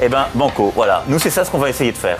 Eh ben, banco, voilà. Nous, c'est ça ce qu'on va essayer de faire.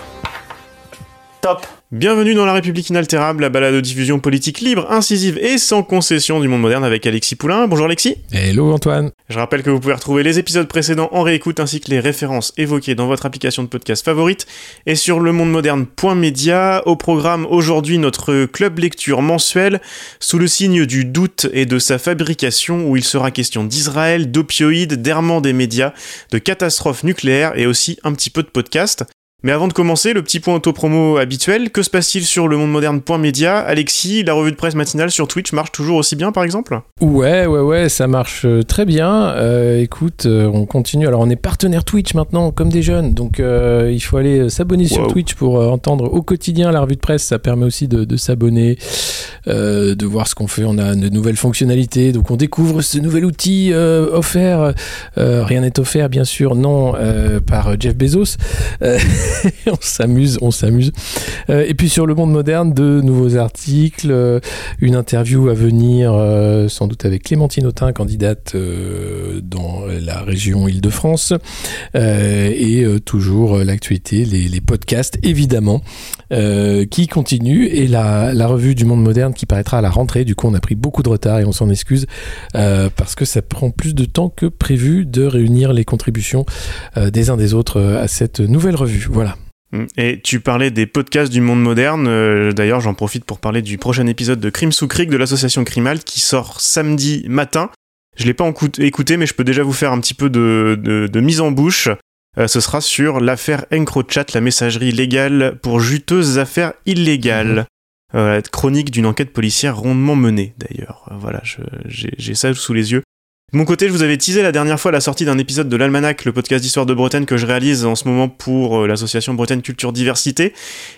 Top Bienvenue dans La République inaltérable, la balade de diffusion politique libre, incisive et sans concession du monde moderne avec Alexis Poulain. Bonjour Alexis. Hello Antoine. Je rappelle que vous pouvez retrouver les épisodes précédents en réécoute ainsi que les références évoquées dans votre application de podcast favorite et sur le monde moderne.media. Au programme aujourd'hui notre club lecture mensuel sous le signe du doute et de sa fabrication où il sera question d'Israël, d'opioïdes, d'errement des médias, de catastrophes nucléaires et aussi un petit peu de podcast. Mais avant de commencer, le petit point auto-promo habituel, que se passe-t-il sur le monde moderne.media Alexis, la revue de presse matinale sur Twitch marche toujours aussi bien par exemple? Ouais, ouais, ouais, ça marche euh, très bien. Euh, écoute, euh, on continue. Alors on est partenaire Twitch maintenant, comme des jeunes, donc euh, il faut aller s'abonner sur. Twitch pour euh, entendre au quotidien la revue de presse. Ça permet aussi de, de s'abonner, de voir ce qu'on fait. On a de nouvelles fonctionnalités, donc on découvre ce nouvel outil offert. Rien n'est offert, bien sûr, non, par Jeff Bezos. On s'amuse, on s'amuse. Euh, et puis sur le monde moderne, de nouveaux articles, euh, une interview à venir, euh, sans doute avec Clémentine Autain, candidate dans la région Île-de-France, et toujours l'actualité, les, podcasts évidemment, qui continuent, et la, la revue du monde moderne qui paraîtra à la rentrée. Du coup, on a pris beaucoup de retard et on s'en excuse parce que ça prend plus de temps que prévu de réunir les contributions des uns des autres à cette nouvelle revue. Voilà. Mm. Et tu parlais des podcasts du monde moderne. euh, D'ailleurs, j'en profite pour parler du prochain épisode de Crime sous Cric de l'association Crimalt qui sort samedi matin. Je l'ai pas écouté, mais je peux déjà vous faire un petit peu de, mise en bouche. Euh, ce sera sur l'affaire EncroChat, la messagerie légale pour juteuses affaires illégales. Euh, chronique d'une enquête policière rondement menée, d'ailleurs. Voilà, j'ai ça sous les yeux. De mon côté, je vous avais teasé la dernière fois la sortie d'un épisode de l'Almanach, le podcast d'histoire de Bretagne que je réalise en ce moment pour euh, l'association Bretagne Culture Diversité.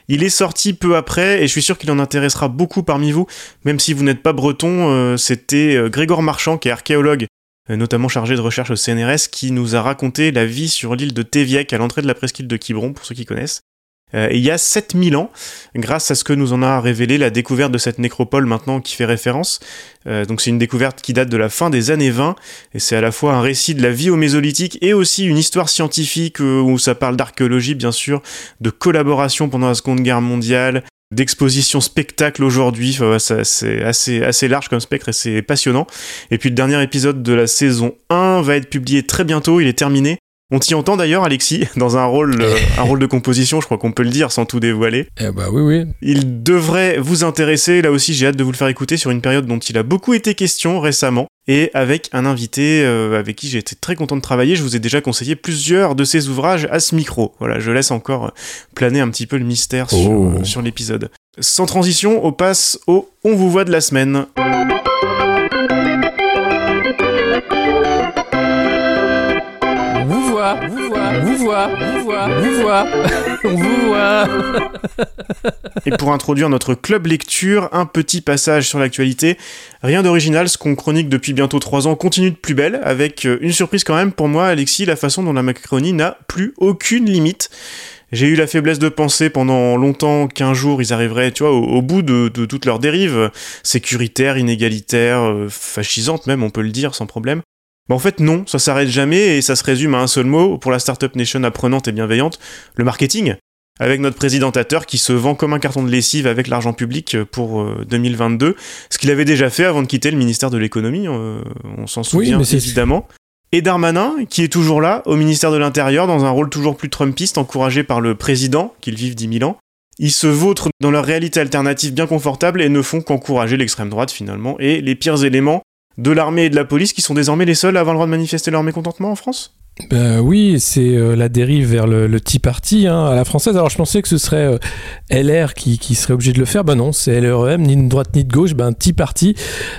Il est sorti peu après et je suis sûr qu'il en intéressera beaucoup parmi vous, même si vous n'êtes pas breton. euh, C'était euh, Grégor Marchand, qui est archéologue, notamment chargé de recherche au CNRS, qui nous a raconté la vie sur l'île de Téviec à l'entrée de la presqu'île de Quiberon, pour ceux qui connaissent. Euh, il y a 7000 ans, grâce à ce que nous en a révélé la découverte de cette nécropole maintenant qui fait référence. Euh, donc c'est une découverte qui date de la fin des années 20, et c'est à la fois un récit de la vie au Mésolithique et aussi une histoire scientifique euh, où ça parle d'archéologie bien sûr, de collaboration pendant la Seconde Guerre mondiale, d'exposition spectacle aujourd'hui, Enfin, c'est assez, assez large comme spectre et c'est passionnant. Et puis le dernier épisode de la saison 1 va être publié très bientôt, il est terminé. On t'y entend d'ailleurs Alexis, dans un rôle, euh, un rôle de composition, je crois qu'on peut le dire sans tout dévoiler. Eh bah oui, oui. Il devrait vous intéresser, là aussi j'ai hâte de vous le faire écouter sur une période dont il a beaucoup été question récemment, et avec un invité euh, avec qui j'ai été très content de travailler, je vous ai déjà conseillé plusieurs de ses ouvrages à ce micro. Voilà, je laisse encore planer un petit peu le mystère sur, Oh. euh, sur l'épisode. Sans transition, on passe au On vous voit de la semaine. Vous voit, vous voit, on vous voit. Et pour introduire notre club lecture, un petit passage sur l'actualité. Rien d'original, ce qu'on chronique depuis bientôt trois ans continue de plus belle, avec euh, une surprise quand même pour moi, Alexis, la façon dont la Macronie n'a plus aucune limite. J'ai eu la faiblesse de penser pendant longtemps qu'un jour ils arriveraient, tu vois, au, bout de, de toutes leurs dérives, sécuritaires, inégalitaires, euh, fascisantes même, on peut le dire sans problème. Bah en fait non, ça s'arrête jamais et ça se résume à un seul mot pour la Startup Nation apprenante et bienveillante, le marketing avec notre présidentateur qui se vend comme un carton de lessive avec l'argent public pour euh, 2022, ce qu'il avait déjà fait avant de quitter le ministère de l'économie, euh, on s'en souvient mais évidemment. Et Darmanin, qui est toujours là, au ministère de l'Intérieur, dans un rôle toujours plus trumpiste, encouragé par le président, qu'ils vivent 10 000 ans. Ils se vautrent dans leur réalité alternative bien confortable et ne font qu'encourager l'extrême droite finalement, et les pires éléments de l'armée et de la police qui sont désormais les seuls à avoir le droit de manifester leur mécontentement en France? Ben oui, c'est euh, la dérive vers le, le Tea Party hein, à la française. Alors je pensais que ce serait euh, LR qui, serait obligé de le faire. Ben non, c'est LREM, ni de droite ni de gauche, ben Tea Party,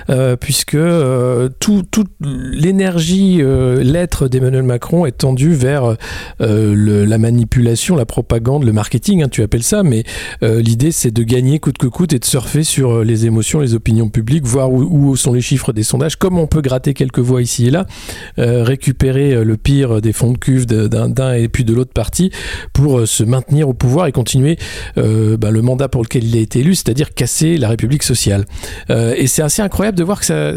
euh, puisque euh, toute tout l'énergie, l'être d'Emmanuel Macron est tendue vers la manipulation, la propagande, le marketing, hein, tu appelles ça, mais l'idée c'est de gagner coûte que coûte et de surfer sur les émotions, les opinions publiques, voir où, où, sont les chiffres des sondages, comme on peut gratter quelques voix ici et là, récupérer le pire des fonds de cuve d'un et puis de l'autre parti pour euh, se maintenir au pouvoir et continuer euh, bah, le mandat pour lequel il a été élu, c'est-à-dire casser la République sociale. Euh, et c'est assez incroyable de voir que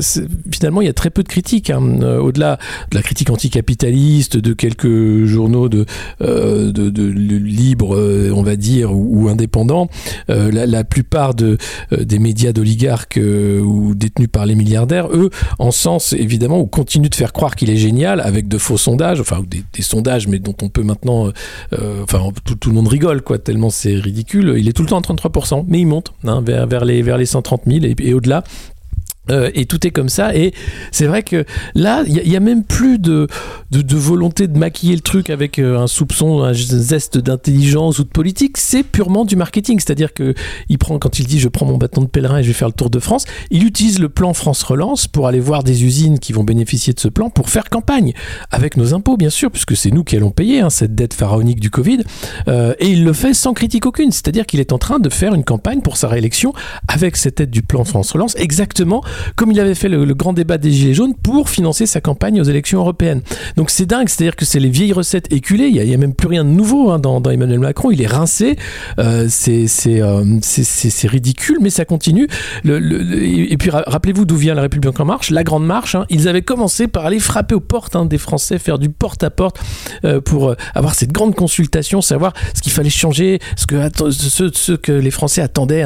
finalement il y a très peu de critiques, hein, euh, au-delà de la critique anticapitaliste, de quelques journaux de, euh, de, libres, on va dire, ou, indépendants. La, plupart de, des médias d'oligarques ou détenus par les milliardaires, eux, en sens évidemment, ou continuent de faire croire qu'il est génial avec de faux sondages enfin des, des, sondages, mais dont on peut maintenant, euh, enfin tout, le monde rigole quoi, tellement c'est ridicule. Il est tout le temps à 33%, mais il monte hein, vers, vers, les, vers les 130 000 et, et au-delà. Euh, et tout est comme ça. Et c'est vrai que là, il n'y a, même plus de, de, de, volonté de maquiller le truc avec euh, un soupçon, un zeste d'intelligence ou de politique. C'est purement du marketing. C'est-à-dire que il prend, quand il dit je prends mon bâton de pèlerin et je vais faire le tour de France, il utilise le plan France Relance pour aller voir des usines qui vont bénéficier de ce plan pour faire campagne avec nos impôts, bien sûr, puisque c'est nous qui allons payer hein, cette dette pharaonique du Covid. Euh, et il le fait sans critique aucune. C'est-à-dire qu'il est en train de faire une campagne pour sa réélection avec cette aide du plan France Relance, exactement comme il avait fait le, grand débat des Gilets jaunes pour financer sa campagne aux élections européennes. Donc c'est dingue, c'est-à-dire que c'est les vieilles recettes éculées, il n'y a, même plus rien de nouveau hein, dans, Emmanuel Macron, il est rincé, euh, c'est euh, ridicule, mais ça continue. Et puis rappelez-vous d'où vient la République en marche, la grande marche, hein, ils avaient commencé par aller frapper aux portes hein, des Français, faire du porte-à-porte -porte, euh, pour avoir cette grande consultation, savoir ce qu'il fallait changer, ce que, les Français attendaient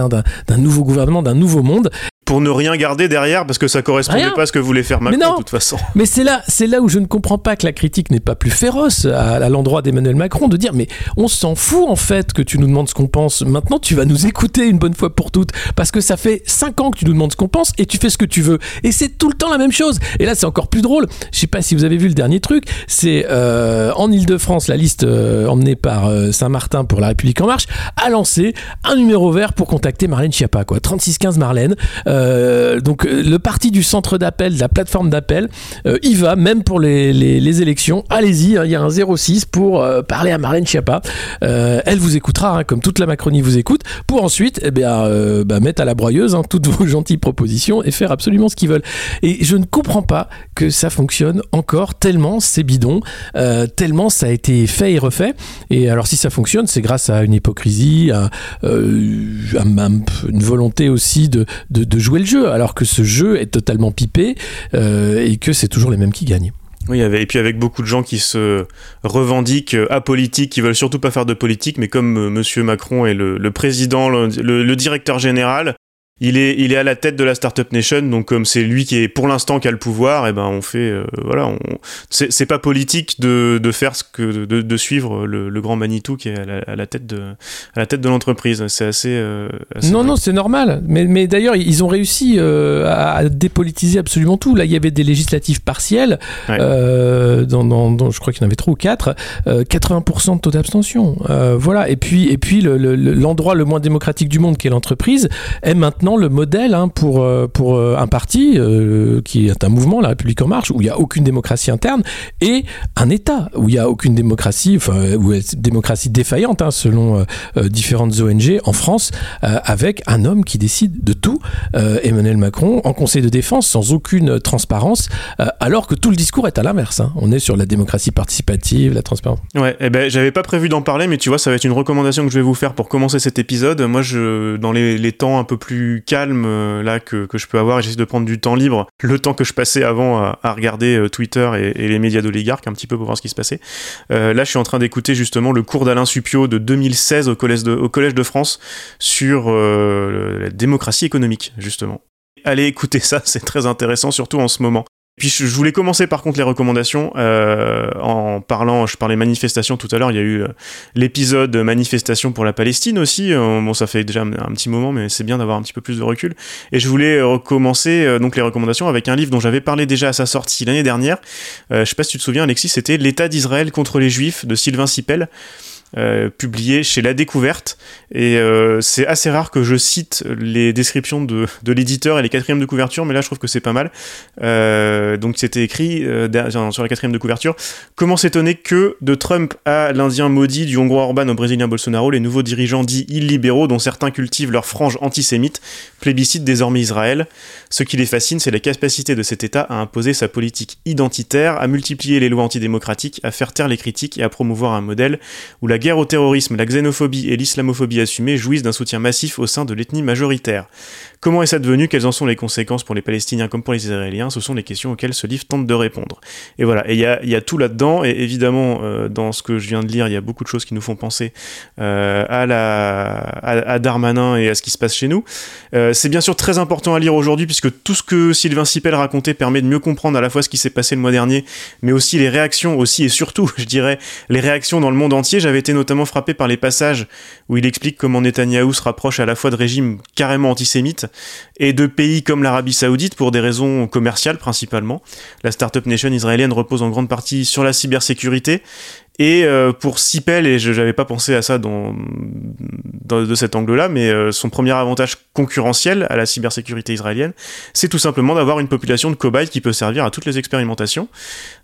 d'un nouveau gouvernement, d'un nouveau monde pour ne rien garder derrière parce que ça correspondait rien. pas à ce que voulait faire Macron de toute façon. Mais c'est là, c'est là où je ne comprends pas que la critique n'est pas plus féroce à, à l'endroit d'Emmanuel Macron de dire mais on s'en fout en fait que tu nous demandes ce qu'on pense. Maintenant tu vas nous écouter une bonne fois pour toutes parce que ça fait 5 ans que tu nous demandes ce qu'on pense et tu fais ce que tu veux et c'est tout le temps la même chose. Et là c'est encore plus drôle. Je sais pas si vous avez vu le dernier truc, c'est euh, en Île-de-France la liste euh, emmenée par euh, Saint-Martin pour la République en marche a lancé un numéro vert pour contacter Marlène Schiappa quoi. 3615 Marlène. Euh, donc euh, le parti du centre d'appel, de la plateforme d'appel, euh, y va même pour les, élections. Allez-y, hein, il y a un 06 pour parler à Marlène Schiappa. Elle vous écoutera, hein, comme toute la Macronie vous écoute, pour ensuite eh bien, bah, mettre à la broyeuse hein, toutes vos gentilles propositions et faire absolument ce qu'ils veulent. Et je ne comprends pas que ça fonctionne encore tellement c'est bidon, tellement ça a été fait et refait. Et alors si ça fonctionne, c'est grâce à une hypocrisie, à, une volonté aussi de, de jouer le jeu, alors que ce jeu est totalement pipé euh, et que c'est toujours les mêmes qui gagnent. Oui, et puis avec beaucoup de gens qui se revendiquent apolitiques, qui veulent surtout pas faire de politique, mais comme euh, Monsieur Macron est le, président, le, directeur général, il est, il est à la tête de la Startup Nation, donc comme c'est lui qui est pour l'instant qui a le pouvoir, et eh ben on fait, euh, voilà, on, c'est pas politique de, de faire ce que, de, de suivre le, le, grand Manitou qui est à la, à la, tête de, à la tête de l'entreprise. C'est assez, euh, assez, Non, vrai. non, c'est normal. Mais, mais d'ailleurs, ils ont réussi euh, à dépolitiser absolument tout. Là, il y avait des législatives partielles, ouais. Euh, dans, dans, dans, je crois qu'il y en avait trois ou quatre, 80% euh, de taux d'abstention. Euh, voilà. Et puis, et puis l'endroit le, le, le moins démocratique du monde, qui est l'entreprise, est maintenant le modèle hein, pour, euh, pour euh, un parti euh, qui est un mouvement, la République en marche, où il n'y a aucune démocratie interne, et un État où il n'y a aucune démocratie, enfin, où démocratie défaillante, hein, selon différentes ONG en France, avec un homme qui décide de tout, Emmanuel Macron, en Conseil de défense, sans aucune transparence, alors que tout le discours est à l'inverse. Hein. On est sur la démocratie participative, la transparence. Ouais, eh ben, j'avais pas prévu d'en parler, mais tu vois, ça va être une recommandation que je vais vous faire pour commencer cet épisode. Moi, je, dans les temps un peu plus calme euh, là que, je peux avoir et j'essaie de prendre du temps libre, le temps que je passais avant à, regarder euh, Twitter et, les médias d'oligarques un petit peu pour voir ce qui se passait. Euh, là, je suis en train d'écouter justement le cours d'Alain Supio de 2016 au Collège de, France sur la démocratie économique, justement. Allez écouter ça, c'est très intéressant, surtout en ce moment. Puis je voulais commencer par contre les recommandations euh, en parlant, je parlais manifestation tout à l'heure, il y a eu euh, l'épisode manifestation pour la Palestine aussi, euh, bon ça fait déjà un, petit moment mais c'est bien d'avoir un petit peu plus de recul, et je voulais recommencer donc les recommandations avec un livre dont j'avais parlé déjà à sa sortie l'année dernière, je sais pas si tu te souviens Alexis, c'était L'État d'Israël contre les Juifs de Sylvain Sipel. Euh, publié chez La Découverte. Et euh, c'est assez rare que je cite les descriptions de, l'éditeur et les quatrièmes de couverture, mais là je trouve que c'est pas mal. Euh, donc c'était écrit sur la quatrième de couverture Comment s'étonner que de Trump à l'Indien maudit, du Hongrois Orban au Brésilien Bolsonaro, les nouveaux dirigeants dits illibéraux, dont certains cultivent leur frange antisémite, plébiscitent désormais Israël? Ce qui les fascine, c'est la capacité de cet État à imposer sa politique identitaire, à multiplier les lois antidémocratiques, à faire taire les critiques et à promouvoir un modèle où la la guerre au terrorisme, la xénophobie et l'islamophobie assumée jouissent d'un soutien massif au sein de l'ethnie majoritaire. Comment est-ce devenu Quelles en sont les conséquences pour les Palestiniens comme pour les Israéliens? Ce sont les questions auxquelles ce livre tente de répondre. Et voilà, et il y a, tout là-dedans, et évidemment, euh, dans ce que je viens de lire, il y a beaucoup de choses qui nous font penser euh, à, Darmanin et à ce qui se passe chez nous. Euh, c'est bien sûr très important à lire aujourd'hui, puisque tout ce que Sylvain Sipel racontait permet de mieux comprendre à la fois ce qui s'est passé le mois dernier, mais aussi les réactions, aussi et surtout, je dirais, les réactions dans le monde entier. J'avais notamment frappé par les passages où il explique comment Netanyahou se rapproche à la fois de régimes carrément antisémites, et de pays comme l'Arabie Saoudite pour des raisons commerciales principalement. La Startup Nation israélienne repose en grande partie sur la cybersécurité et euh, pour Sipel, et je n'avais pas pensé à ça dans, de cet angle-là, mais euh, son premier avantage concurrentiel à la cybersécurité israélienne, c'est tout simplement d'avoir une population de cobayes qui peut servir à toutes les expérimentations.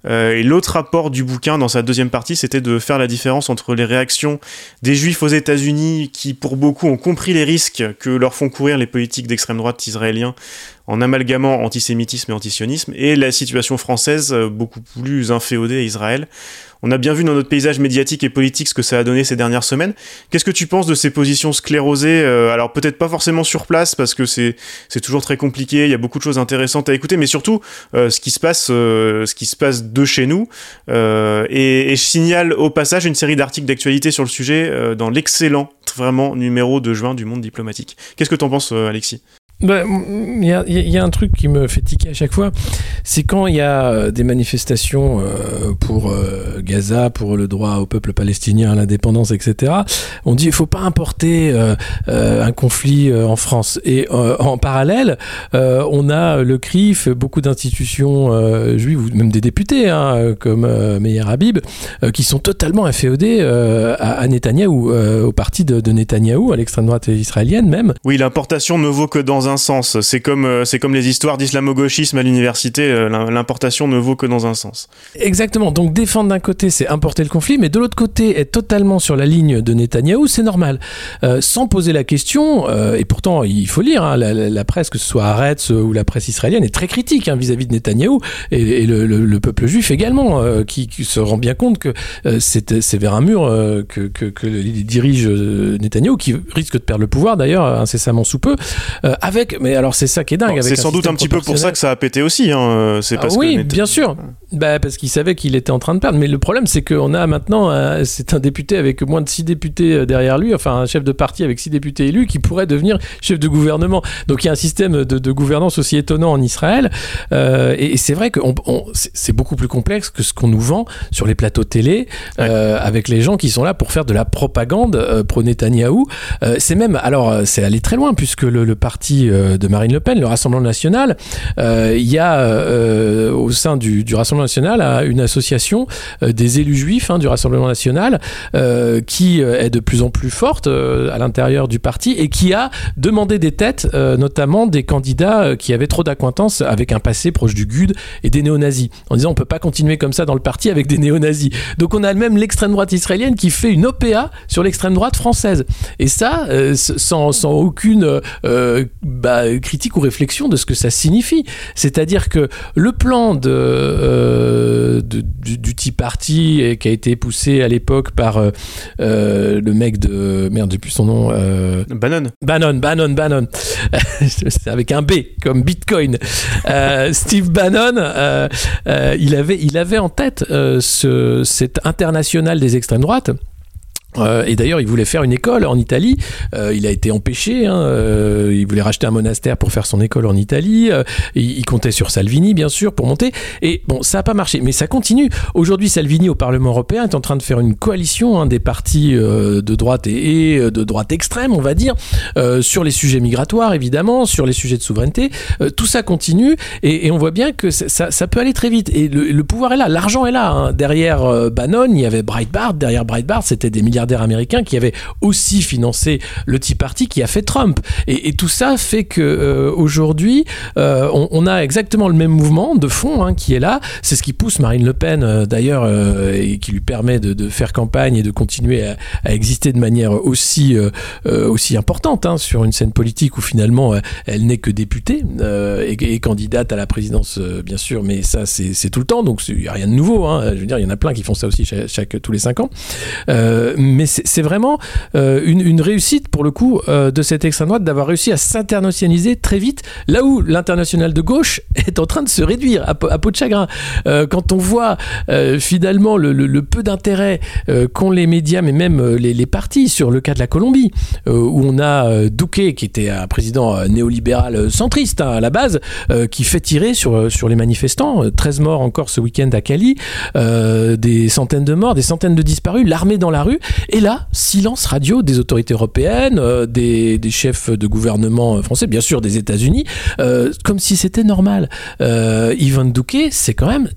Euh, et l'autre rapport du bouquin dans sa deuxième partie, c'était de faire la différence entre les réactions des juifs aux États-Unis, qui pour beaucoup ont compris les risques que leur font courir les politiques d'extrême droite israéliens en amalgamant antisémitisme et antisionisme, et la situation française beaucoup plus inféodée à Israël on a bien vu dans notre paysage médiatique et politique ce que ça a donné ces dernières semaines. Qu'est-ce que tu penses de ces positions sclérosées euh, Alors peut-être pas forcément sur place parce que c'est toujours très compliqué. Il y a beaucoup de choses intéressantes à écouter, mais surtout euh, ce qui se passe euh, ce qui se passe de chez nous. Et, et, je signale au passage une série d'articles d'actualité sur le sujet dans l'excellent vraiment numéro de juin du Monde diplomatique. Qu'est-ce que tu en penses, Alexis? Bah, il y, a un truc qui me fait tiquer à chaque fois, c'est quand il y a euh, des manifestations euh, pour euh, Gaza, pour le droit au peuple palestinien à l'indépendance, etc. On dit il faut pas importer un conflit en France. Et en parallèle, on a le CRIF, beaucoup d'institutions juives ou même des députés hein, comme Meir Habib, qui sont totalement inféodés à, Netanyahou, au parti de Netanyahou, à l'extrême droite israélienne même. Oui, l'importation ne vaut que dans un sens. C'est comme, euh, comme les histoires d'islamo-gauchisme à l'université, euh, l'importation ne vaut que dans un sens. Exactement. Donc défendre d'un côté, c'est importer le conflit, mais de l'autre côté, être totalement sur la ligne de Netanyahou, c'est normal. Euh, sans poser la question, et pourtant il faut lire, hein, la, presse, que ce soit Haaretz ou la presse israélienne, est très critique hein, vis-à-vis de Netanyahou, et, le, peuple juif également, qui, se rend bien compte que c'est vers un mur que, que, que dirige Netanyahou, qui risque de perdre le pouvoir d'ailleurs incessamment sous peu, avec mais alors c'est ça qui est dingue. c'est sans doute un petit peu pour ça que ça a pété aussi. Hein. Euh, c'est parce oui, bien sûr. Bah, parce qu'il savait qu'il était en train de perdre. Mais le problème, c'est qu'on a maintenant, c'est un député avec moins de six députés euh, derrière lui, enfin un chef de parti avec six députés élus qui pourrait devenir chef de gouvernement. Donc il y a un système de, gouvernance aussi étonnant en Israël. Euh, et, c'est vrai que c'est beaucoup plus complexe que ce qu'on nous vend sur les plateaux télé avec les gens qui sont là pour faire de la propagande pro Netanyahou. c'est même, alors c'est aller très loin puisque le, le parti euh, de Marine Le Pen, le Rassemblement national, euh, il y a euh, au sein du, Rassemblement national une association des élus juifs hein, du Rassemblement national qui est de plus en plus forte à l'intérieur du parti et qui a demandé des têtes, notamment des candidats qui avaient trop d'acquaintance avec un passé proche du GUD et des néo-nazis, en disant on peut pas continuer comme ça dans le parti avec des néo-nazis. Donc on a même l'extrême droite israélienne qui fait une OPA sur l'extrême droite française. Et ça, sans, sans, aucune bah, critique ou réflexion de ce que ça signifie. C'est-à-dire que le plan de, euh, du, Tea Party qui a été poussé à l'époque par euh, euh, le mec de merde, plus son nom. Bannon. Bannon, Bannon, Bannon. C'est avec un B comme Bitcoin. Steve Bannon, il avait, il avait en tête ce, cette internationale des extrêmes droites Euh, et d'ailleurs, il voulait faire une école en Italie. Euh, il a été empêché. Hein, euh, il voulait racheter un monastère pour faire son école en Italie. Il, comptait sur Salvini, bien sûr, pour monter. Et bon, ça n'a pas marché. Mais ça continue. Aujourd'hui, Salvini, au Parlement européen, est en train de faire une coalition hein, des partis de droite et, de droite extrême, on va dire, sur les sujets migratoires, évidemment, sur les sujets de souveraineté. Tout ça continue. Et, on voit bien que ça, peut aller très vite. Et le, pouvoir est là. L'argent est là. hein. Derrière Bannon, il y avait Breitbart. Derrière Breitbart, c'était des américains qui avaient aussi financé le Tea Party qui a fait Trump. Et, tout ça fait que euh, euh, on, a exactement le même mouvement de fond hein, qui est là. C'est ce qui pousse Marine Le Pen euh, d'ailleurs et qui lui permet de, faire campagne et de continuer à, exister de manière aussi aussi importante hein, sur une scène politique où finalement elle n'est que députée et, candidate à la présidence bien sûr, mais ça c'est tout le temps donc il n'y a rien de nouveau. Hein. Je veux dire, il y en a plein qui font ça aussi chaque, tous les cinq ans. Euh, mais c'est vraiment euh, une, réussite pour le coup euh, de cette extrême droite d'avoir réussi à s'internationaliser très vite là où l'international de gauche est en train de se réduire à, à peau de chagrin. Euh, quand on voit finalement le, peu d'intérêt qu'ont les médias, mais même les, partis sur le cas de la Colombie, où on a Duque qui était un président néolibéral centriste hein, à la base, qui fait tirer sur, sur les manifestants. Euh, 13 morts encore ce week-end à Cali, des centaines de morts, des centaines de disparus, l'armée dans la rue. Et là, silence radio des autorités européennes, euh, des, chefs de gouvernement français, bien sûr des États-Unis, euh, comme si c'était normal. Euh, Ivan Duque, c'est quand même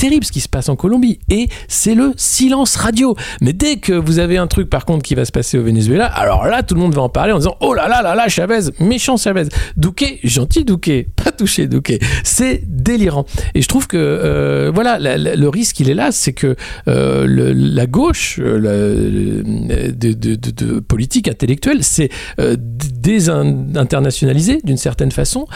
terrible ce qui se passe en Colombie et c'est le silence radio. Mais dès que vous avez un truc par contre qui va se passer au Venezuela, alors là tout le monde va en parler en disant oh là là là là Chavez, méchant Chavez, Duque, gentil Duque, pas touché Duque. C'est délirant. Et je trouve que euh, voilà le risque il est là, c'est que euh, la gauche euh, de, politique intellectuelle, c'est euh, désinternationaliser d'une certaine façon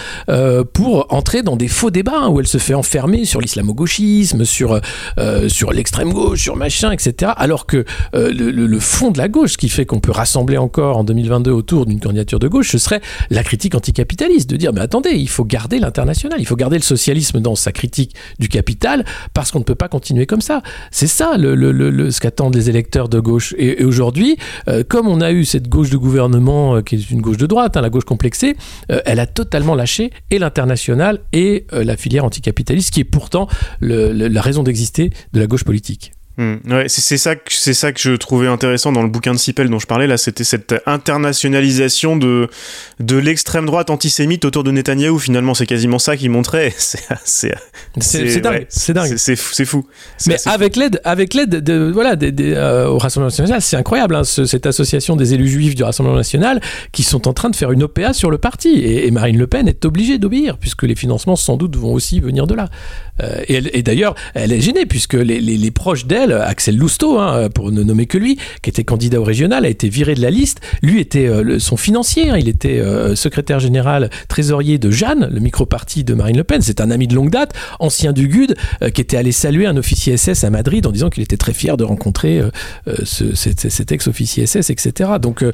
pour entrer dans des faux débats hein, où elle se fait enfermer sur l'islamo-gauchisme, sur, euh, sur l'extrême gauche, sur machin, etc. Alors que euh, le, fond de la gauche, ce qui fait qu'on peut rassembler encore en 2022 autour d'une candidature de gauche, ce serait la critique anticapitaliste, de dire mais attendez, il faut garder l'international, il faut garder le socialisme dans sa critique du capital parce qu'on ne peut pas continuer comme ça. C'est ça le, le- le- ce qu'attendent les électeurs de gauche. Et, aujourd'hui, euh, comme on a eu cette gauche de gouvernement euh, qui est une gauche de droite, hein, la gauche complexée, euh, elle a totalement lâché et l'international et euh, la filière anticapitaliste, qui est pourtant le- la raison d'exister de la gauche politique. Hmm. Ouais, c'est ça que c'est ça que je trouvais intéressant dans le bouquin de Sipel dont je parlais là, c'était cette internationalisation de de l'extrême droite antisémite autour de Netanyahou. Finalement, c'est quasiment ça qu'il montrait. C'est dingue, c'est dingue. c'est- fou. c'est fou. C'est Mais avec l'aide, avec l'aide de voilà des, des, euh, au Rassemblement national, c'est incroyable hein, ce- cette association des élus juifs du Rassemblement national qui sont en train de faire une OPA sur le parti et, et Marine Le Pen est obligée d'obéir puisque les financements sans doute vont aussi venir de là. Euh, et d'ailleurs, elle est gênée puisque les, les- les proches d'elle, Axel Lousteau, hein, pour ne nommer que lui, qui était candidat au régional, a été viré de la liste. Lui était euh, son financier, hein, il était euh, secrétaire général, trésorier de Jeanne, le micro-parti de Marine Le Pen. C'est un ami de longue date, ancien du GUD, euh, qui était allé saluer un officier SS à Madrid en disant qu'il était très fier de rencontrer ce- cet, ex-officier SS, etc. Donc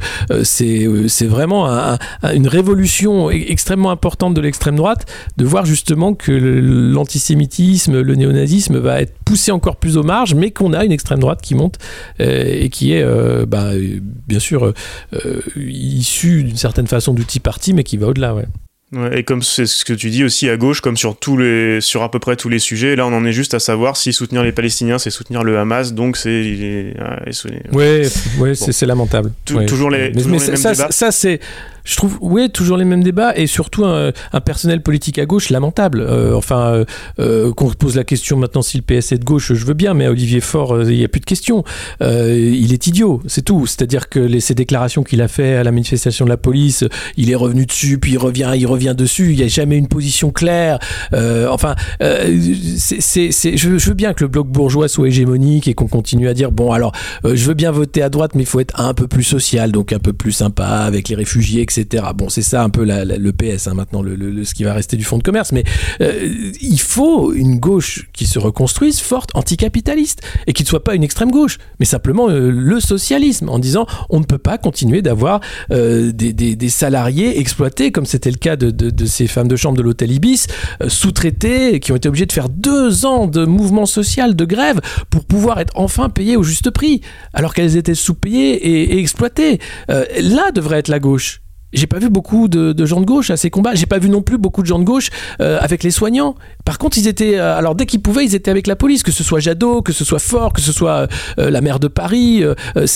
c'est vraiment un- un- une révolution e- extrêmement importante de l'extrême droite de voir justement que l'antisémitisme, le néonazisme va être poussé encore plus aux marges, mais qu'on a une extrême droite qui monte euh, et qui est euh, bah, bien sûr euh, issue d'une certaine façon du Tea Party, mais qui va au-delà. Ouais. Ouais, et comme c'est ce que tu dis aussi à gauche, comme sur tous les, sur à peu près tous les sujets, là on en est juste à savoir si soutenir les Palestiniens c'est soutenir le Hamas, donc c'est est- ah, Ouais, ouais c'est c'est lamentable. Ouais. toujours les- Mais, toujours mais les ça, mêmes ça, débats. ça, c'est, je trouve, ouais, toujours les mêmes débats et surtout un, personnel politique à gauche lamentable. Euh, enfin, euh, euh, qu'on se pose la question maintenant si le PS est de gauche, je veux bien, mais Olivier Faure, euh, il n'y a plus de question. Euh, il est idiot, c'est tout. C'est-à-dire que les, ces déclarations qu'il a fait à la manifestation de la police, il est revenu dessus, puis il revient, il revient dessus. Il n'y a jamais une position claire. Enfin, c'est, je, veux bien que le bloc bourgeois soit hégémonique et qu'on continue à dire bon, alors, je veux bien voter à droite, mais il faut être un peu plus social, donc un peu plus sympa avec les réfugiés, etc. Bon, c'est ça un peu le PS hein, maintenant, ce qui va rester du fonds de commerce. Mais euh, il faut une gauche qui se reconstruise forte, anticapitaliste, et qui ne soit pas une extrême gauche, mais simplement euh, le socialisme, en disant on ne peut pas continuer d'avoir euh, des, salariés exploités, comme c'était le cas de, ces femmes de chambre de l'hôtel Ibis, sous-traités, qui ont été obligés de faire deux ans de mouvement social, de grève, pour pouvoir être enfin payées au juste prix, alors qu'elles étaient sous-payées et, exploitées. Là devrait être la gauche. J'ai pas vu beaucoup de, de gens de gauche à ces combats. J'ai pas vu non plus beaucoup de gens de gauche euh, avec les soignants. Par contre, ils étaient. euh, alors dès qu'ils pouvaient, ils étaient avec la police, que ce soit Jadot, que ce soit Fort, que ce soit euh, la maire de Paris.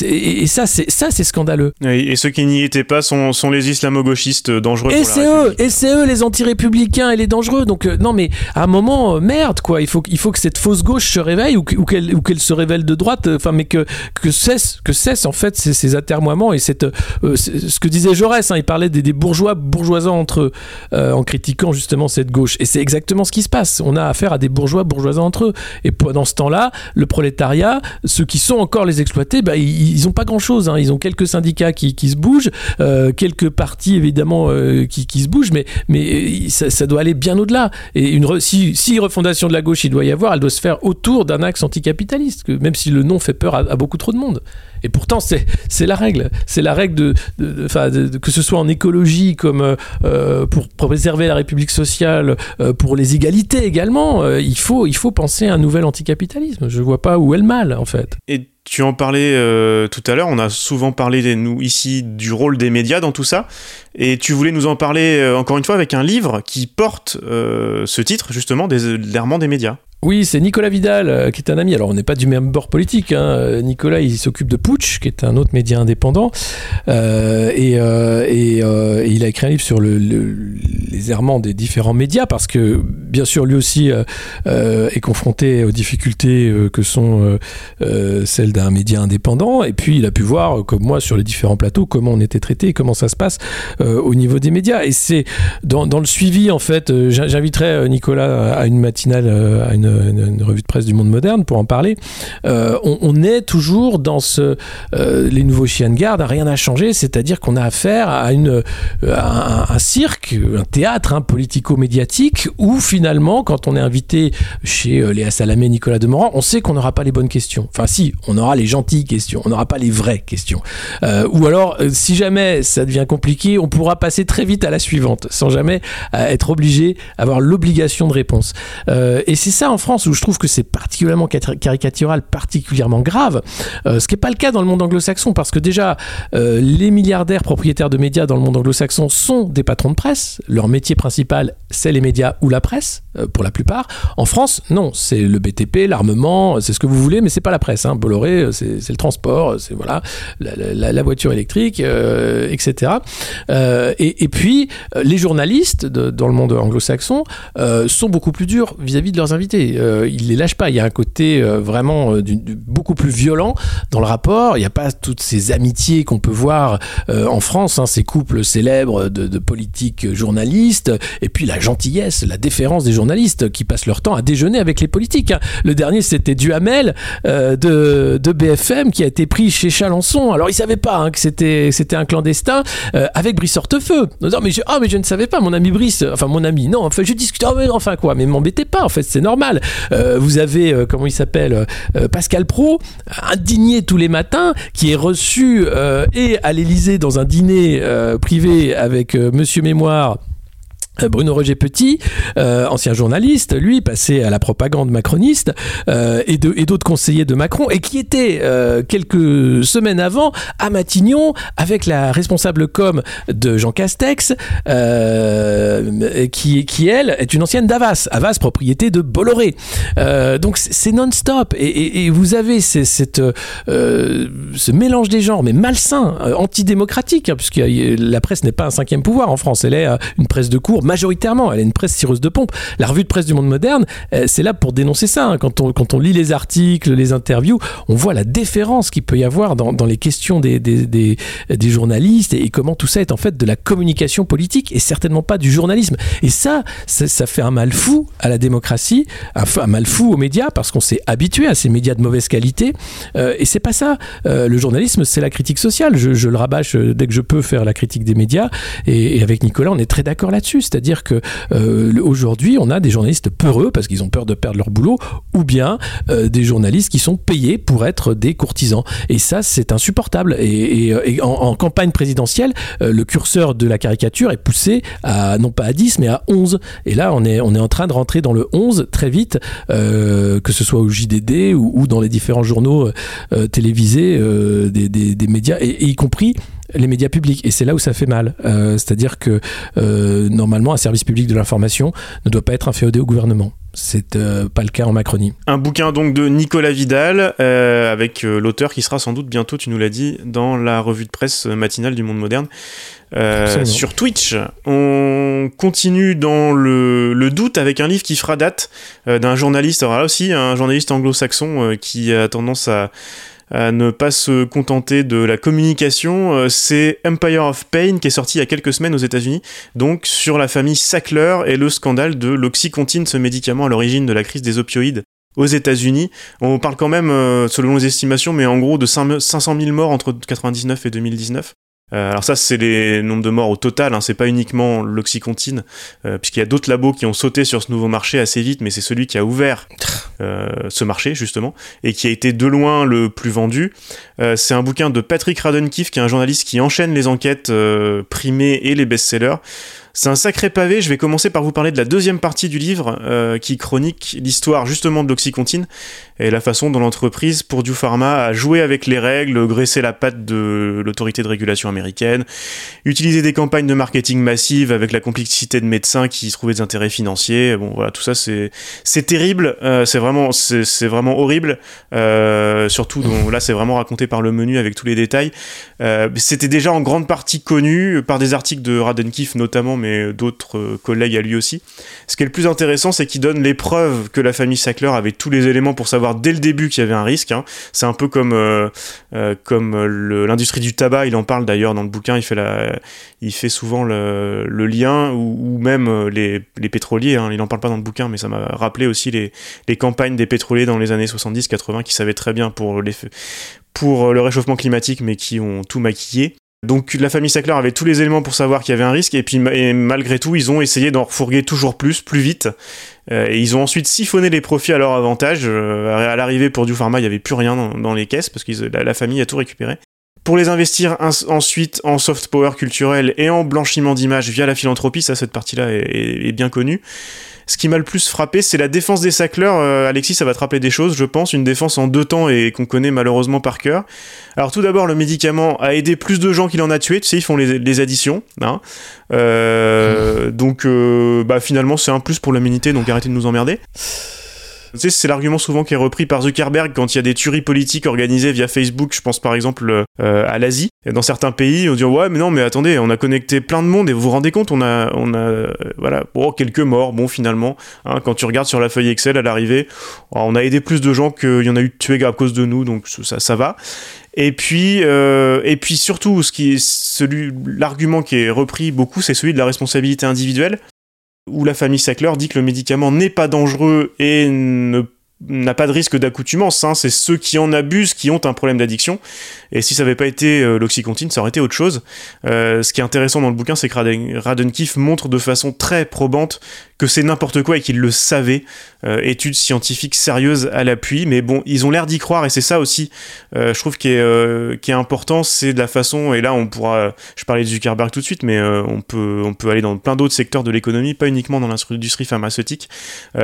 et, et ça, c'est ça, c'est scandaleux. Et, et ceux qui n'y étaient pas sont, sont les islamo-gauchistes dangereux Et c'est eux, et c'est eux les anti-républicains et les dangereux. Donc non, mais à un moment, merde quoi. Il faut, il faut que cette fausse gauche se réveille ou, que- ou qu'elle, ou qu'elle se révèle de droite. Enfin, mais que que cesse, que cesse en fait ces, ces atermoiements et cette, ce que disait Jaurès. hein, parlait des, des bourgeois bourgeoisants entre eux en critiquant justement cette gauche. Et c'est exactement ce qui se passe. On a affaire à des bourgeois bourgeoisants entre eux. Et pendant ce temps-là, le prolétariat, ceux qui sont encore les exploités, bah, ils, ils ont pas grand-chose. hein. Ils ont quelques syndicats qui, qui se bougent, euh, quelques partis évidemment euh, qui, qui se bougent, mais, mais euh, ça, doit aller bien au-delà. Et une si, refondation de la gauche il doit y avoir, elle doit se faire autour d'un axe anticapitaliste, même si le nom fait peur à beaucoup trop de monde. Et pourtant, c'est la règle. C'est la règle de, que ce soit en écologie, comme euh, euh, pour préserver la République sociale, euh, pour les égalités également. il faut il faut penser à un nouvel anticapitalisme. Je vois pas où est le mal en fait. Et tu en parlais tout à l'heure, on a souvent parlé, nous, ici, du rôle des médias dans tout ça, et tu voulais nous en parler encore une fois avec un livre qui porte ce titre, justement, des l'errement des médias. Oui, c'est Nicolas Vidal, euh, qui est un ami. Alors, on n'est pas du même bord politique. hein. Euh, Nicolas, il s'occupe de Putsch, qui est un autre média indépendant. Euh, et, il a écrit un livre sur le, le- les errements des différents médias, parce que, bien sûr, lui aussi est confronté aux difficultés que sont celles d'un média indépendant. Et puis, il a pu voir, comme moi, sur les différents plateaux, comment on était traité comment ça se passe au niveau des médias. Et c'est dans, dans le suivi, en fait, j'in- j'inviterai Nicolas à une matinale, à une, une- revue de presse du monde moderne pour en parler. Euh, on, est toujours dans ce, euh, les nouveaux chiens de garde, rien n'a changé, c'est-à-dire qu'on a affaire à, un, cirque, un théâtre hein, politico-médiatique où finalement, quand on est invité chez euh, Léa Salamé, Nicolas Demorand, on sait qu'on n'aura pas les bonnes questions. Enfin, si, on aura les gentilles questions, on n'aura pas les vraies questions. Ou alors, si jamais ça devient compliqué, on pourra passer très vite à la suivante, sans jamais être obligé, avoir l'obligation de réponse. Et c'est ça en France où je trouve que c'est particulièrement car- caricatural, particulièrement grave, euh, ce qui n'est pas le cas dans le monde anglo-saxon, parce que déjà, euh, les milliardaires propriétaires de médias dans le monde anglo-saxon sont des patrons de presse. Leur métier principal, c'est les médias ou la presse, euh, pour la plupart. En France, non, c'est le BTP, l'armement, c'est ce que vous voulez, mais c'est pas la presse. Hein. Bolloré, c'est le transport, c'est voilà, la, voiture électrique, etc. Et, puis, les journalistes dans le monde anglo-saxon sont beaucoup plus durs vis-à-vis de leurs invités. Euh, ils les lâchent pas. Il y a un côté euh, vraiment euh, beaucoup plus violent dans le rapport. Il n'y a pas toutes ces amitiés qu'on peut voir euh, en France, hein, ces couples célèbres de, politiques journalistes, et puis la gentillesse, la déférence des journalistes qui passent leur temps à déjeuner avec les politiques. hein. Le dernier, c'était Duhamel de, BFM qui a été pris chez Chalençon. Alors, il savait pas hein, que c'était un clandestin avec Brice Hortefeux. Non, mais je, ah, mais je ne savais pas, mon ami Brice, enfin mon ami, non, enfin je discute, ah, mais enfin quoi, mais m'embêtez pas, en fait, c'est normal. Euh, vous avez, euh, comment il s'appelle, euh, Pascal Pro, indigné tous les matins, qui est reçu et à l'Élysée dans un dîner privé avec Monsieur Mémoire. Euh, Bruno Roger Petit, euh, ancien journaliste, lui passé à la propagande macroniste euh, et d'autres conseillers de Macron et qui était quelques semaines avant à Matignon avec la responsable com de Jean Castex qui, elle est une ancienne d'Avas, Avas propriété de Bolloré. Donc c'est non-stop et, vous avez ce mélange des genres mais malsain, antidémocratique hein, puisque la presse n'est pas un cinquième pouvoir en France, elle est une presse de cours majoritairement. Elle est une presse cireuse de pompe. La revue de presse du monde moderne, euh, c'est là pour dénoncer ça. hein. Quand, on, lit les articles, les interviews, on voit la déférence qu'il peut y avoir dans, les questions des, journalistes et, comment tout ça est en fait de la communication politique et certainement pas du journalisme. Et ça, ça, fait un mal fou à la démocratie, un, mal fou aux médias parce qu'on s'est habitué à ces médias de mauvaise qualité. Euh, et c'est pas ça. Euh, le journalisme, c'est la critique sociale. Je, le rabâche dès que je peux faire la critique des médias. Et avec Nicolas, on est très d'accord là-dessus. C'est-à-dire que euh, aujourd'hui, on a des journalistes peureux parce qu'ils ont peur de perdre leur boulot, ou bien euh, des journalistes qui sont payés pour être des courtisans. Et ça, c'est insupportable. Et, et en, campagne présidentielle, euh, le curseur de la caricature est poussé à non pas à 10, mais à 11. Et là, on est, en train de rentrer dans le 11 très vite, euh, que ce soit au JDD ou, dans les différents journaux euh, télévisés euh, des, médias, et y compris les médias publics. Et c'est là où ça fait mal. Euh, C'est-à-dire que euh, normalement, un service public de l'information ne doit pas être inféodé au gouvernement. C'est euh, pas le cas en Macronie. Un bouquin donc de Nicolas Vidal, euh, avec euh, l'auteur qui sera sans doute bientôt, tu nous l'as dit, dans la revue de presse matinale du Monde Moderne. Sur Twitch, on continue dans le, le doute avec un livre qui fera date d'un journaliste, alors là aussi un journaliste anglo-saxon qui a tendance à, à ne pas se contenter de la communication. Euh, c'est Empire of Pain qui est sorti il y a quelques semaines aux États-Unis, donc sur la famille Sackler et le scandale de l'oxycontine, ce médicament à l'origine de la crise des opioïdes aux États-Unis. On parle quand même, euh, selon les estimations, mais en gros de 5 500 000 morts entre 99 et 2019. Euh, alors ça, c'est les nombres de morts au total, hein, c'est pas uniquement l'oxycontine, euh, puisqu'il y a d'autres labos qui ont sauté sur ce nouveau marché assez vite, mais c'est celui qui a ouvert euh, ce marché justement et qui a été de loin le plus vendu. C'est un bouquin de Patrick Radonkiff, qui est un journaliste qui enchaîne les enquêtes primées et les best-sellers. C'est un sacré pavé. Je vais commencer par vous parler de la deuxième partie du livre euh, qui chronique l'histoire justement de l'oxycontine et la façon dont l'entreprise Purdue Pharma a joué avec les règles, graissé la patte de l'autorité de régulation américaine, utilisé des campagnes de marketing massives avec la complicité de médecins qui trouvaient des intérêts financiers. Bon voilà, tout ça c'est terrible, euh, c'est vraiment vraiment horrible. Euh, surtout là c'est vraiment raconté par le menu avec tous les détails. C'était déjà en grande partie connu par des articles de Radenkiff notamment, d'autres euh, collègues à lui aussi. Ce qui est le plus intéressant, c'est qu'il donne les preuves que la famille Sackler avait tous les éléments pour savoir dès le début qu'il y avait un risque. hein. C'est un peu comme euh, euh, comme l'industrie du tabac. Il en parle d'ailleurs dans le bouquin. Il fait il fait souvent le, lien ou, même les, les pétroliers. hein. Il en parle pas dans le bouquin, mais ça m'a rappelé aussi les, les campagnes des pétroliers dans les années 70-80 qui savaient très bien pour les pour le réchauffement climatique, mais qui ont tout maquillé. Donc la famille Sackler avait tous les éléments pour savoir qu'il y avait un risque, et puis malgré tout, ils ont essayé d'en refourguer toujours plus, plus vite. Euh, et ils ont ensuite siphonné les profits à leur avantage. Euh, à l'arrivée pour du pharma, il n'y avait plus rien dans, les caisses, parce que la, famille a tout récupéré. Pour les investir ensuite en soft power culturel et en blanchiment d'image via la philanthropie, ça cette partie-là est bien connue. Ce qui m'a le plus frappé, c'est la défense des Sackler. Euh, Alexis, ça va te rappeler des choses, je pense. Une défense en deux temps et qu'on connaît malheureusement par cœur. Alors tout d'abord, le médicament a aidé plus de gens qu'il en a tué. Tu sais, ils font les, les additions. Hein. Euh, Donc euh, bah, finalement, c'est un plus pour l'humanité, donc arrêtez de nous emmerder. Tu c'est l'argument souvent qui est repris par Zuckerberg quand il y a des tueries politiques organisées via Facebook. Je pense par exemple euh, à l'Asie. Dans certains pays, on dit ouais, mais non, mais attendez, on a connecté plein de monde et vous vous rendez compte, on a, on a, euh, voilà, bon, quelques morts. Bon, finalement, hein, quand tu regardes sur la feuille Excel à l'arrivée, oh, on a aidé plus de gens qu'il y en a eu tués à cause de nous, donc ça, ça va. Et puis, euh, et puis surtout, ce qui est celui, l'argument qui est repris beaucoup, c'est celui de la responsabilité individuelle où la famille Sackler dit que le médicament n'est pas dangereux et ne n'a pas de risque d'accoutumance, hein. c'est ceux qui en abusent qui ont un problème d'addiction, et si ça n'avait pas été euh, l'oxycontine, ça aurait été autre chose. Euh, ce qui est intéressant dans le bouquin, c'est que Raden, montre de façon très probante que c'est n'importe quoi et qu'il le savait, euh, études scientifiques sérieuses à l'appui, mais bon, ils ont l'air d'y croire, et c'est ça aussi, euh, je trouve, euh, qui est important, c'est de la façon, et là on pourra, je parlais de Zuckerberg tout de suite, mais on, peut, on peut aller dans plein d'autres secteurs de l'économie, pas uniquement dans l'industrie pharmaceutique,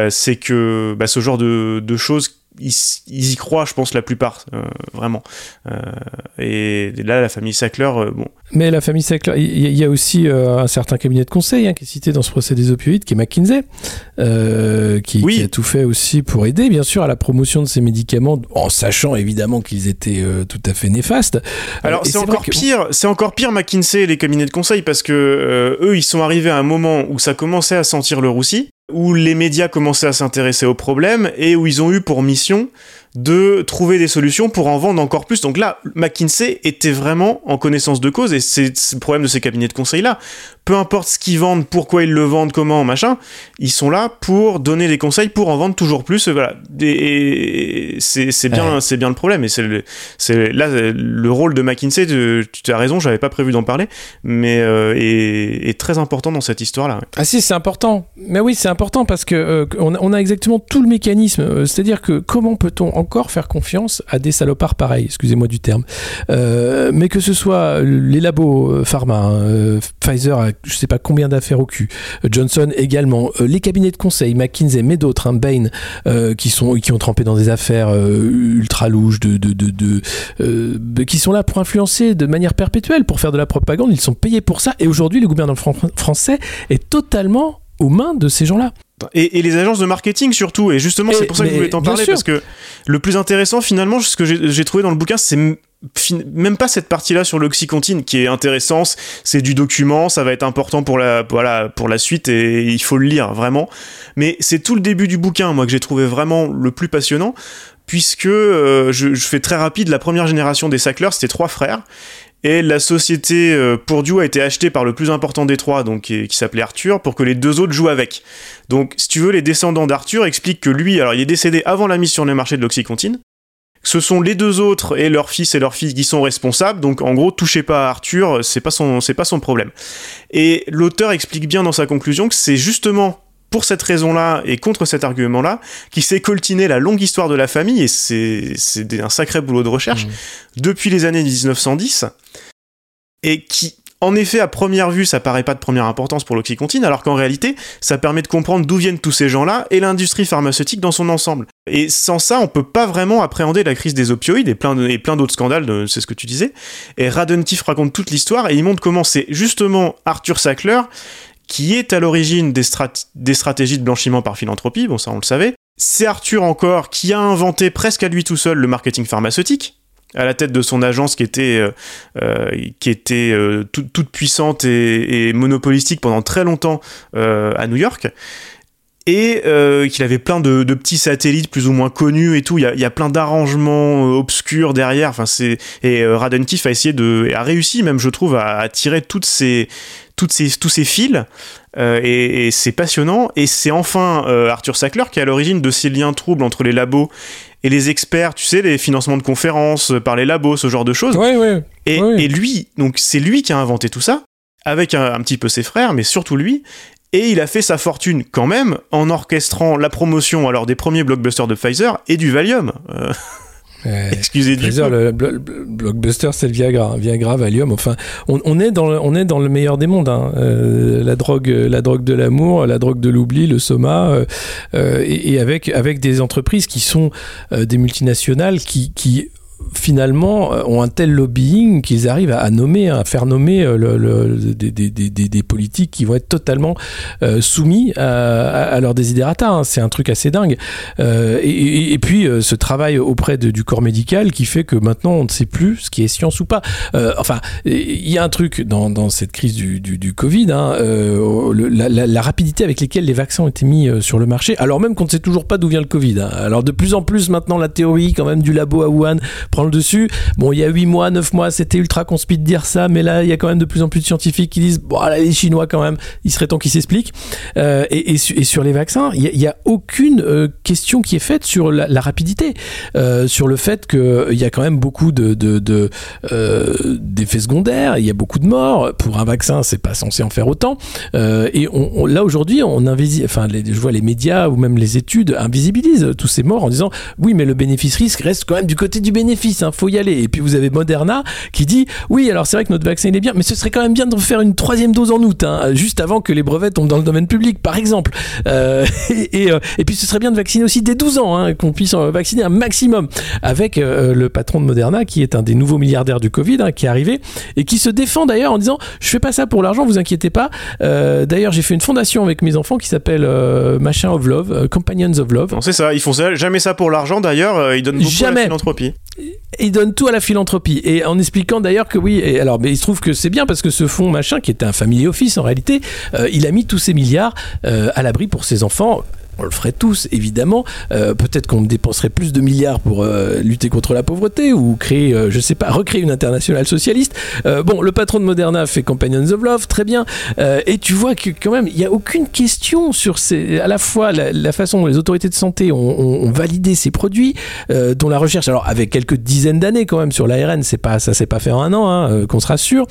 c'est que bah, ce genre de choses ils, ils y croient, je pense, la plupart, euh, vraiment. Euh, et là, la famille Sackler, euh, bon. Mais la famille Sackler, il y, a aussi un certain cabinet de conseil hein, qui est cité dans ce procès des opioïdes, qui est McKinsey, qui, Oui. qui a tout fait aussi pour aider, bien sûr, à la promotion de ces médicaments, en sachant évidemment qu'ils étaient tout à fait néfastes. Alors c'est encore que- pire, c'est encore pire McKinsey et les cabinets de conseil parce que eux ils sont arrivés à un moment où ça commençait à sentir le roussi, où les médias commençaient à s'intéresser aux problèmes et où ils ont eu pour mission de trouver des solutions pour en vendre encore plus. Donc là, McKinsey était vraiment en connaissance de cause et c'est le problème de ces cabinets de conseil là. Peu importe ce qu'ils vendent, pourquoi ils le vendent, comment, machin, ils sont là pour donner des conseils pour en vendre toujours plus. et Voilà, et c'est bien, bien le problème. Et c'est là le rôle de McKinsey. tu as raison, j'avais pas prévu d'en parler, mais euh, est, est très important dans cette histoire là. Ah si, c'est important. Mais oui, c'est important parce que euh, on, a, on a exactement tout le mécanisme. Euh, C'est-à-dire que comment peut-on encore faire confiance à des salopards pareils Excusez-moi du terme. Euh, mais que ce soit les labos euh, pharma, hein, euh, Pfizer a je sais pas combien d'affaires au cul, Johnson également, les cabinets de conseil, McKinsey, mais d'autres, hein, Bain, qui sont qui ont trempé dans des affaires ultra louches, de, de, de, qui sont là pour influencer de manière perpétuelle, pour faire de la propagande. Ils sont payés pour ça. Et aujourd'hui, le gouvernement fran- français est totalement aux mains de ces gens-là. Et, et les agences de marketing surtout. Et justement, c'est pour ça que je voulais t'en parler sûr. parce que le plus intéressant finalement, ce que j'ai trouvé dans le bouquin, c'est même pas cette partie-là sur l'oxycontine qui est intéressant. C'est du document, ça va être important pour la voilà pour la suite et il faut le lire vraiment. Mais c'est tout le début du bouquin, moi que j'ai trouvé vraiment le plus passionnant. Puisque euh, je, je fais très rapide, la première génération des Sackler, c'était trois frères. Et la société euh, Purdue a été achetée par le plus important des trois, donc qui, s'appelait Arthur, pour que les deux autres jouent avec. Donc, si tu veux, les descendants d'Arthur expliquent que lui, alors il est décédé avant la mise sur le marché de l'oxycontine. Ce sont les deux autres et leur fils et leur fille qui sont responsables. Donc, en gros, touchez pas à Arthur, c'est pas pas son problème. Et l'auteur explique bien dans sa conclusion que c'est justement pour cette raison-là et contre cet argument-là qu'il s'est coltiné la longue histoire de la famille et c'est, un sacré boulot de recherche depuis les années 1910 et qui, en effet, à première vue, ça paraît pas de première importance pour l'oxycontine, alors qu'en réalité, ça permet de comprendre d'où viennent tous ces gens-là et l'industrie pharmaceutique dans son ensemble. Et sans ça, on peut pas vraiment appréhender la crise des opioïdes et plein, de- et plein d'autres scandales, de- c'est ce que tu disais. Et Radentif raconte toute l'histoire et il montre comment c'est justement Arthur Sackler qui est à l'origine des, strat- des stratégies de blanchiment par philanthropie, bon ça on le savait. C'est Arthur encore qui a inventé presque à lui tout seul le marketing pharmaceutique, à la tête de son agence qui était, euh, euh, qui était euh, tout- toute puissante et, monopolistique pendant très longtemps à New York. Et qu'il avait plein de, petits satellites plus ou moins connus et tout. Il y a, a plein d'arrangements obscurs derrière. Et Radentif a essayé de, a réussi même, je trouve, à tirer toutes ces, toutes ces, tous ces fils. Euh, et, et c'est passionnant. Et c'est enfin euh, Arthur Sackler qui est à l'origine de ces liens troubles entre les labos et les experts. Tu sais, les financements de conférences euh, par les labos, ce genre de choses. Ouais, ouais. Et, Ouais. et lui, donc c'est lui qui a inventé tout ça, avec un, un petit peu ses frères, mais surtout lui. Et il a fait sa fortune quand même en orchestrant la promotion alors des premiers blockbusters de Pfizer et du Valium. Euh, Ouais. excusez du le, blockbuster, c'est le Viagra, hein. Viagra, Valium. Enfin, on, on est dans le, on est dans le meilleur des mondes. hein. Euh, la drogue, la drogue de l'amour, la drogue de l'oubli, le soma, euh, euh, et, et avec avec des entreprises qui sont euh, des multinationales qui qui finalement euh, ont un tel lobbying qu'ils arrivent à, nommer, à faire nommer euh, des, politiques qui vont être totalement euh, soumis à, à, leurs desiderata. hein. C'est un truc assez dingue. Et, puis ce travail auprès du corps médical qui fait que maintenant on ne sait plus ce qui est science ou pas. Enfin, il y a un truc dans, cette crise du, Covid, hein, la, rapidité avec laquelle les vaccins ont été mis sur le marché, alors même qu'on ne sait toujours pas d'où vient le Covid. hein. Alors de plus en plus maintenant la théorie quand même du labo à Wuhan prend le dessus. Bon, il y a 8 mois, 9 mois, c'était ultra conspi de dire ça, mais là il y a quand même de plus en plus de scientifiques qui disent, bon, les Chinois quand même, il serait temps qu'ils s'expliquent. Euh, et, et su- et sur les vaccins, il n'y a, aucune euh, question qui est faite sur la, rapidité, euh, sur le fait qu'il y a quand même beaucoup de, de, de, d'effets secondaires, il y a beaucoup de morts. Pour un vaccin, c'est pas censé en faire autant. Et là aujourd'hui, on enfin, les, je vois les médias ou même les études invisibilisent tous ces morts en disant oui, mais le bénéfice-risque reste quand même du côté du bénéfice. Bénéfices, hein, faut y aller. Et puis vous avez Moderna qui dit oui, alors c'est vrai que notre vaccin il est bien, mais ce serait quand même bien de faire une troisième dose en août, hein, juste avant que les brevets tombent dans le domaine public, par exemple. Euh, et, euh, et, puis ce serait bien de vacciner aussi dès 12 ans, hein, qu'on puisse vacciner un maximum. Avec euh, le patron de Moderna, qui est un des nouveaux milliardaires du Covid, hein, qui est arrivé et qui se défend d'ailleurs en disant je fais pas ça pour l'argent, vous inquiétez pas. Euh, d'ailleurs, j'ai fait une fondation avec mes enfants qui s'appelle euh, Machin of Love, Companions of Love. C'est ça, ils font ça, jamais ça pour l'argent d'ailleurs, ils donnent beaucoup jamais. à la philanthropie. Ils donnent tout à la philanthropie. Et en expliquant d'ailleurs que oui, alors mais il se trouve que c'est bien parce que ce fonds machin qui était un family office en réalité, il a mis tous ces milliards à l'abri pour ses enfants on le ferait tous, évidemment. Euh, peut-être qu'on dépenserait plus de milliards pour euh, lutter contre la pauvreté ou créer, euh, je sais pas, recréer une internationale socialiste. bon, le patron de Moderna fait Companions of Love, très bien. et tu vois que quand même, il n'y a aucune question sur ces, à la fois la, façon dont les autorités de santé ont, validé ces produits, dont la recherche, alors avec quelques dizaines d'années quand même sur l'ARN, c'est pas, ça s'est pas fait en un an, hein, qu'on se rassure,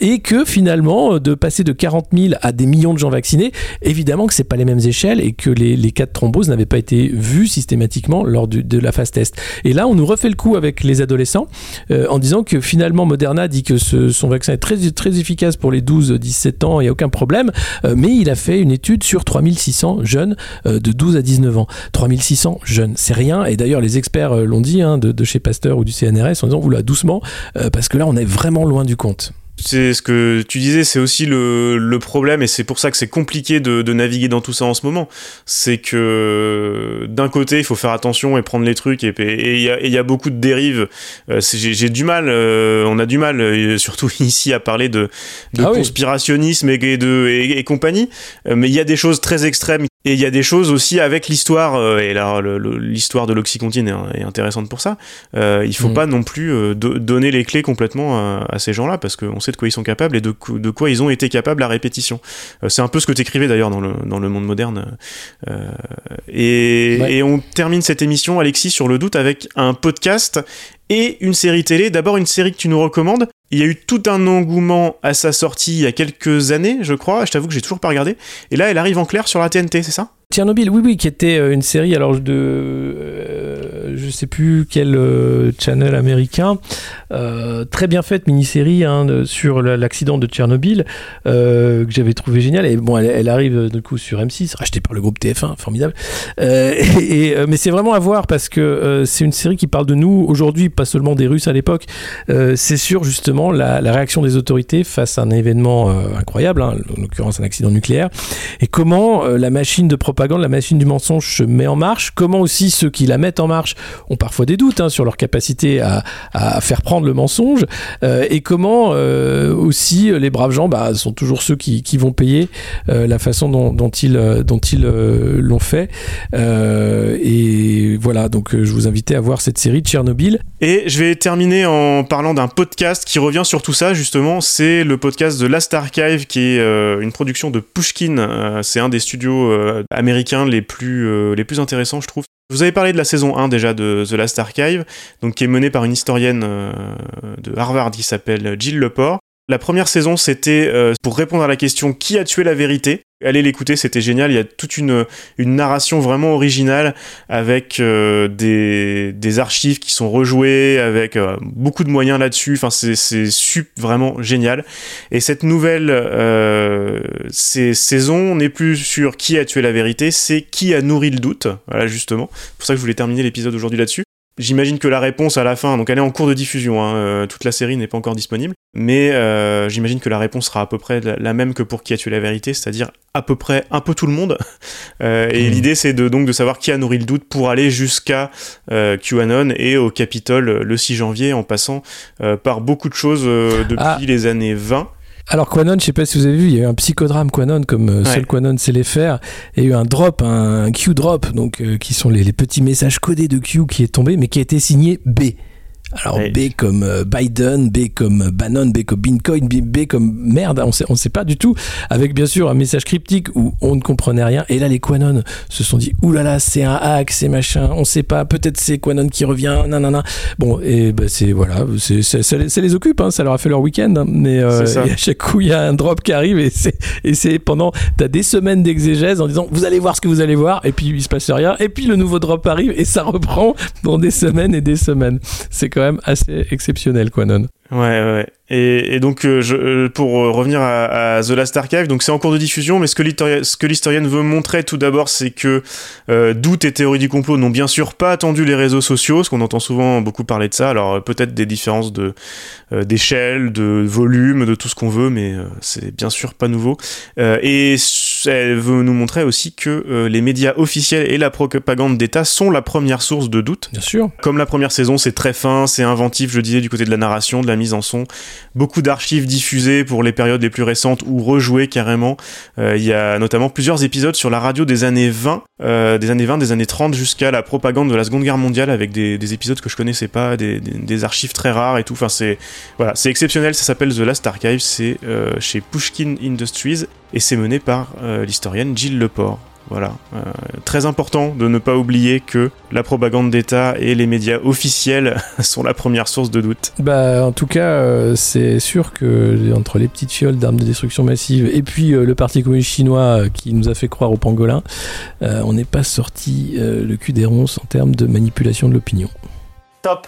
et que finalement, de passer de 40 000 à des millions de gens vaccinés, évidemment que c'est pas les mêmes échelles et que les, cas de thrombose n'avaient pas été vus systématiquement lors de la phase test. Et là, on nous refait le coup avec les adolescents euh, en disant que finalement Moderna dit que son vaccin est très, efficace pour les 12-17 ans, il n'y a aucun problème, euh, mais il a fait une étude sur 3600 jeunes euh, de 12 à 19 ans. 3600 jeunes, c'est rien. Et d'ailleurs, les experts l'ont dit hein, de, de, chez Pasteur ou du CNRS en disant, là doucement, parce que là, on est vraiment loin du compte c'est ce que tu disais, c'est aussi le, le, problème, et c'est pour ça que c'est compliqué de, de, naviguer dans tout ça en ce moment. C'est que d'un côté, il faut faire attention et prendre les trucs, et il y, y, a beaucoup de dérives. Euh, j'ai du mal, euh, on a du mal, euh, surtout ici, à parler de, de ah conspirationnisme et, de, et, et compagnie, mais il y a des choses très extrêmes et il y a des choses aussi avec l'histoire, euh, et là l'histoire de l'Oxycontine est, intéressante pour ça. Euh, il faut mm. pas non plus euh, donner les clés complètement à, ces gens-là, parce qu'on sait de quoi ils sont capables et de, de quoi ils ont été capables à répétition. Euh, c'est un peu ce que tu écrivais d'ailleurs dans le, dans le monde moderne. Et, et on termine cette émission, Alexis, sur le doute avec un podcast et une série télé. D'abord une série que tu nous recommandes. Il y a eu tout un engouement à sa sortie il y a quelques années, je crois. Je t'avoue que j'ai toujours pas regardé. Et là, elle arrive en clair sur la TNT, c'est ça? Tchernobyl, oui, oui, qui était euh, une série alors de, euh, je sais plus quel euh, channel américain, très bien faite mini-série hein, sur l'accident de Tchernobyl que j'avais trouvé génial. Et bon, elle, arrive du coup sur M6, rachetée par le groupe TF1, formidable. Et, mais c'est vraiment à voir parce que c'est une série qui parle de nous aujourd'hui, pas seulement des Russes à l'époque. c'est sur justement la, réaction des autorités face à un événement incroyable, hein, en l'occurrence un accident nucléaire, et comment la machine de propagande la machine du mensonge se met en marche. Comment aussi ceux qui la mettent en marche ont parfois des doutes hein, sur leur capacité à, faire prendre le mensonge. Euh, et comment euh, aussi les braves gens bah, sont toujours ceux qui, vont payer euh, la façon dont, ils l'ont fait. et voilà, donc je vous invitais à voir cette série Tchernobyl. Et je vais terminer en parlant d'un podcast qui revient sur tout ça justement. C'est le podcast de Last Archive qui est une production de Pushkin. c'est un des studios américains américains les plus, euh, les plus intéressants, je trouve. Vous avez parlé de la saison 1 déjà de The Last Archive, donc qui est menée par une historienne euh, de Harvard qui s'appelle Jill Lepore. La première saison, c'était euh, pour répondre à la question qui a tué la vérité? Allez l'écouter, c'était génial. Il y a toute une, narration vraiment originale avec euh, des, archives qui sont rejouées, avec euh, beaucoup de moyens là-dessus. Enfin, c'est vraiment génial. Et cette nouvelle saison, on n'est plus sur qui a tué la vérité, c'est qui a nourri le doute. Voilà, justement. C'est pour ça que je voulais terminer l'épisode aujourd'hui là-dessus. J'imagine que la réponse à la fin, donc elle est en cours de diffusion, hein, euh, toute la série n'est pas encore disponible, mais euh, j'imagine que la réponse sera à peu près la même que pour qui a tué la vérité, c'est-à-dire à peu près un peu tout le monde. Euh, et mmh. l'idée c'est de, donc de savoir qui a nourri le doute pour aller jusqu'à QAnon et au Capitole le 6 janvier en passant par beaucoup de choses depuis ah. les années 20. Alors Quanon, je sais pas si vous avez vu, il y a eu un psychodrame Quanon comme euh, seul Quanon sait les faire. Il y a eu un drop, un, Q drop, donc euh, qui sont les, petits messages codés de Q qui est tombé, mais qui a été signé B. Alors B comme euh, Biden, B comme Bannon, B comme Bitcoin, B, comme merde, on sait, on sait pas du tout. Avec bien sûr un message cryptique où on ne comprenait rien. Et là, les Quanon se sont dit, oulala, c'est un hack, c'est machin, on sait pas, peut-être c'est Quanon qui revient, nanana. Bon, et bah, c'est voilà, c'est, ça, les occupe, hein, ça leur a fait leur week-end. Hein. mais euh, à chaque coup, il y a un drop qui arrive et c'est, et c'est pendant, t'as des semaines d'exégèse en disant, vous allez voir ce que vous allez voir, et puis il se passe rien, et puis le nouveau drop arrive et ça reprend dans des semaines et des semaines. C'est quand même assez exceptionnel, Quanon. Ouais, ouais. Et, donc, euh, je, euh, pour revenir à, The Last Archive, donc c'est en cours de diffusion, mais ce que l'historienne veut montrer tout d'abord, c'est que euh, doute et théorie du complot n'ont bien sûr pas attendu les réseaux sociaux, parce qu'on entend souvent beaucoup parler de ça. Alors peut-être des différences de d'échelle, de volume, de tout ce qu'on veut, mais c'est bien sûr pas nouveau. et elle veut nous montrer aussi que les médias officiels et la propagande d'État sont la première source de doute. Bien sûr. Comme la première saison, c'est très fin, c'est inventif, je disais, du côté de la narration, de la mise en son beaucoup d'archives diffusées pour les périodes les plus récentes ou rejouées carrément. Euh, il y a notamment plusieurs épisodes sur la radio des années 20, euh, des années 20, des années 30 jusqu'à la propagande de la Seconde Guerre mondiale avec des, épisodes que je connaissais pas, des, archives très rares et tout. Enfin, c'est voilà, c'est exceptionnel. Ça s'appelle The Last Archive. C'est euh, chez Pushkin Industries et c'est mené par l'historienne Jill Leport. Voilà, euh, très important de ne pas oublier que la propagande d'État et les médias officiels sont la première source de doute. Bah, en tout cas, euh, c'est sûr que entre les petites fioles d'armes de destruction massive et puis euh, le Parti communiste chinois qui nous a fait croire au pangolin, on n'est pas sorti le cul des ronces en termes de manipulation de l'opinion. Top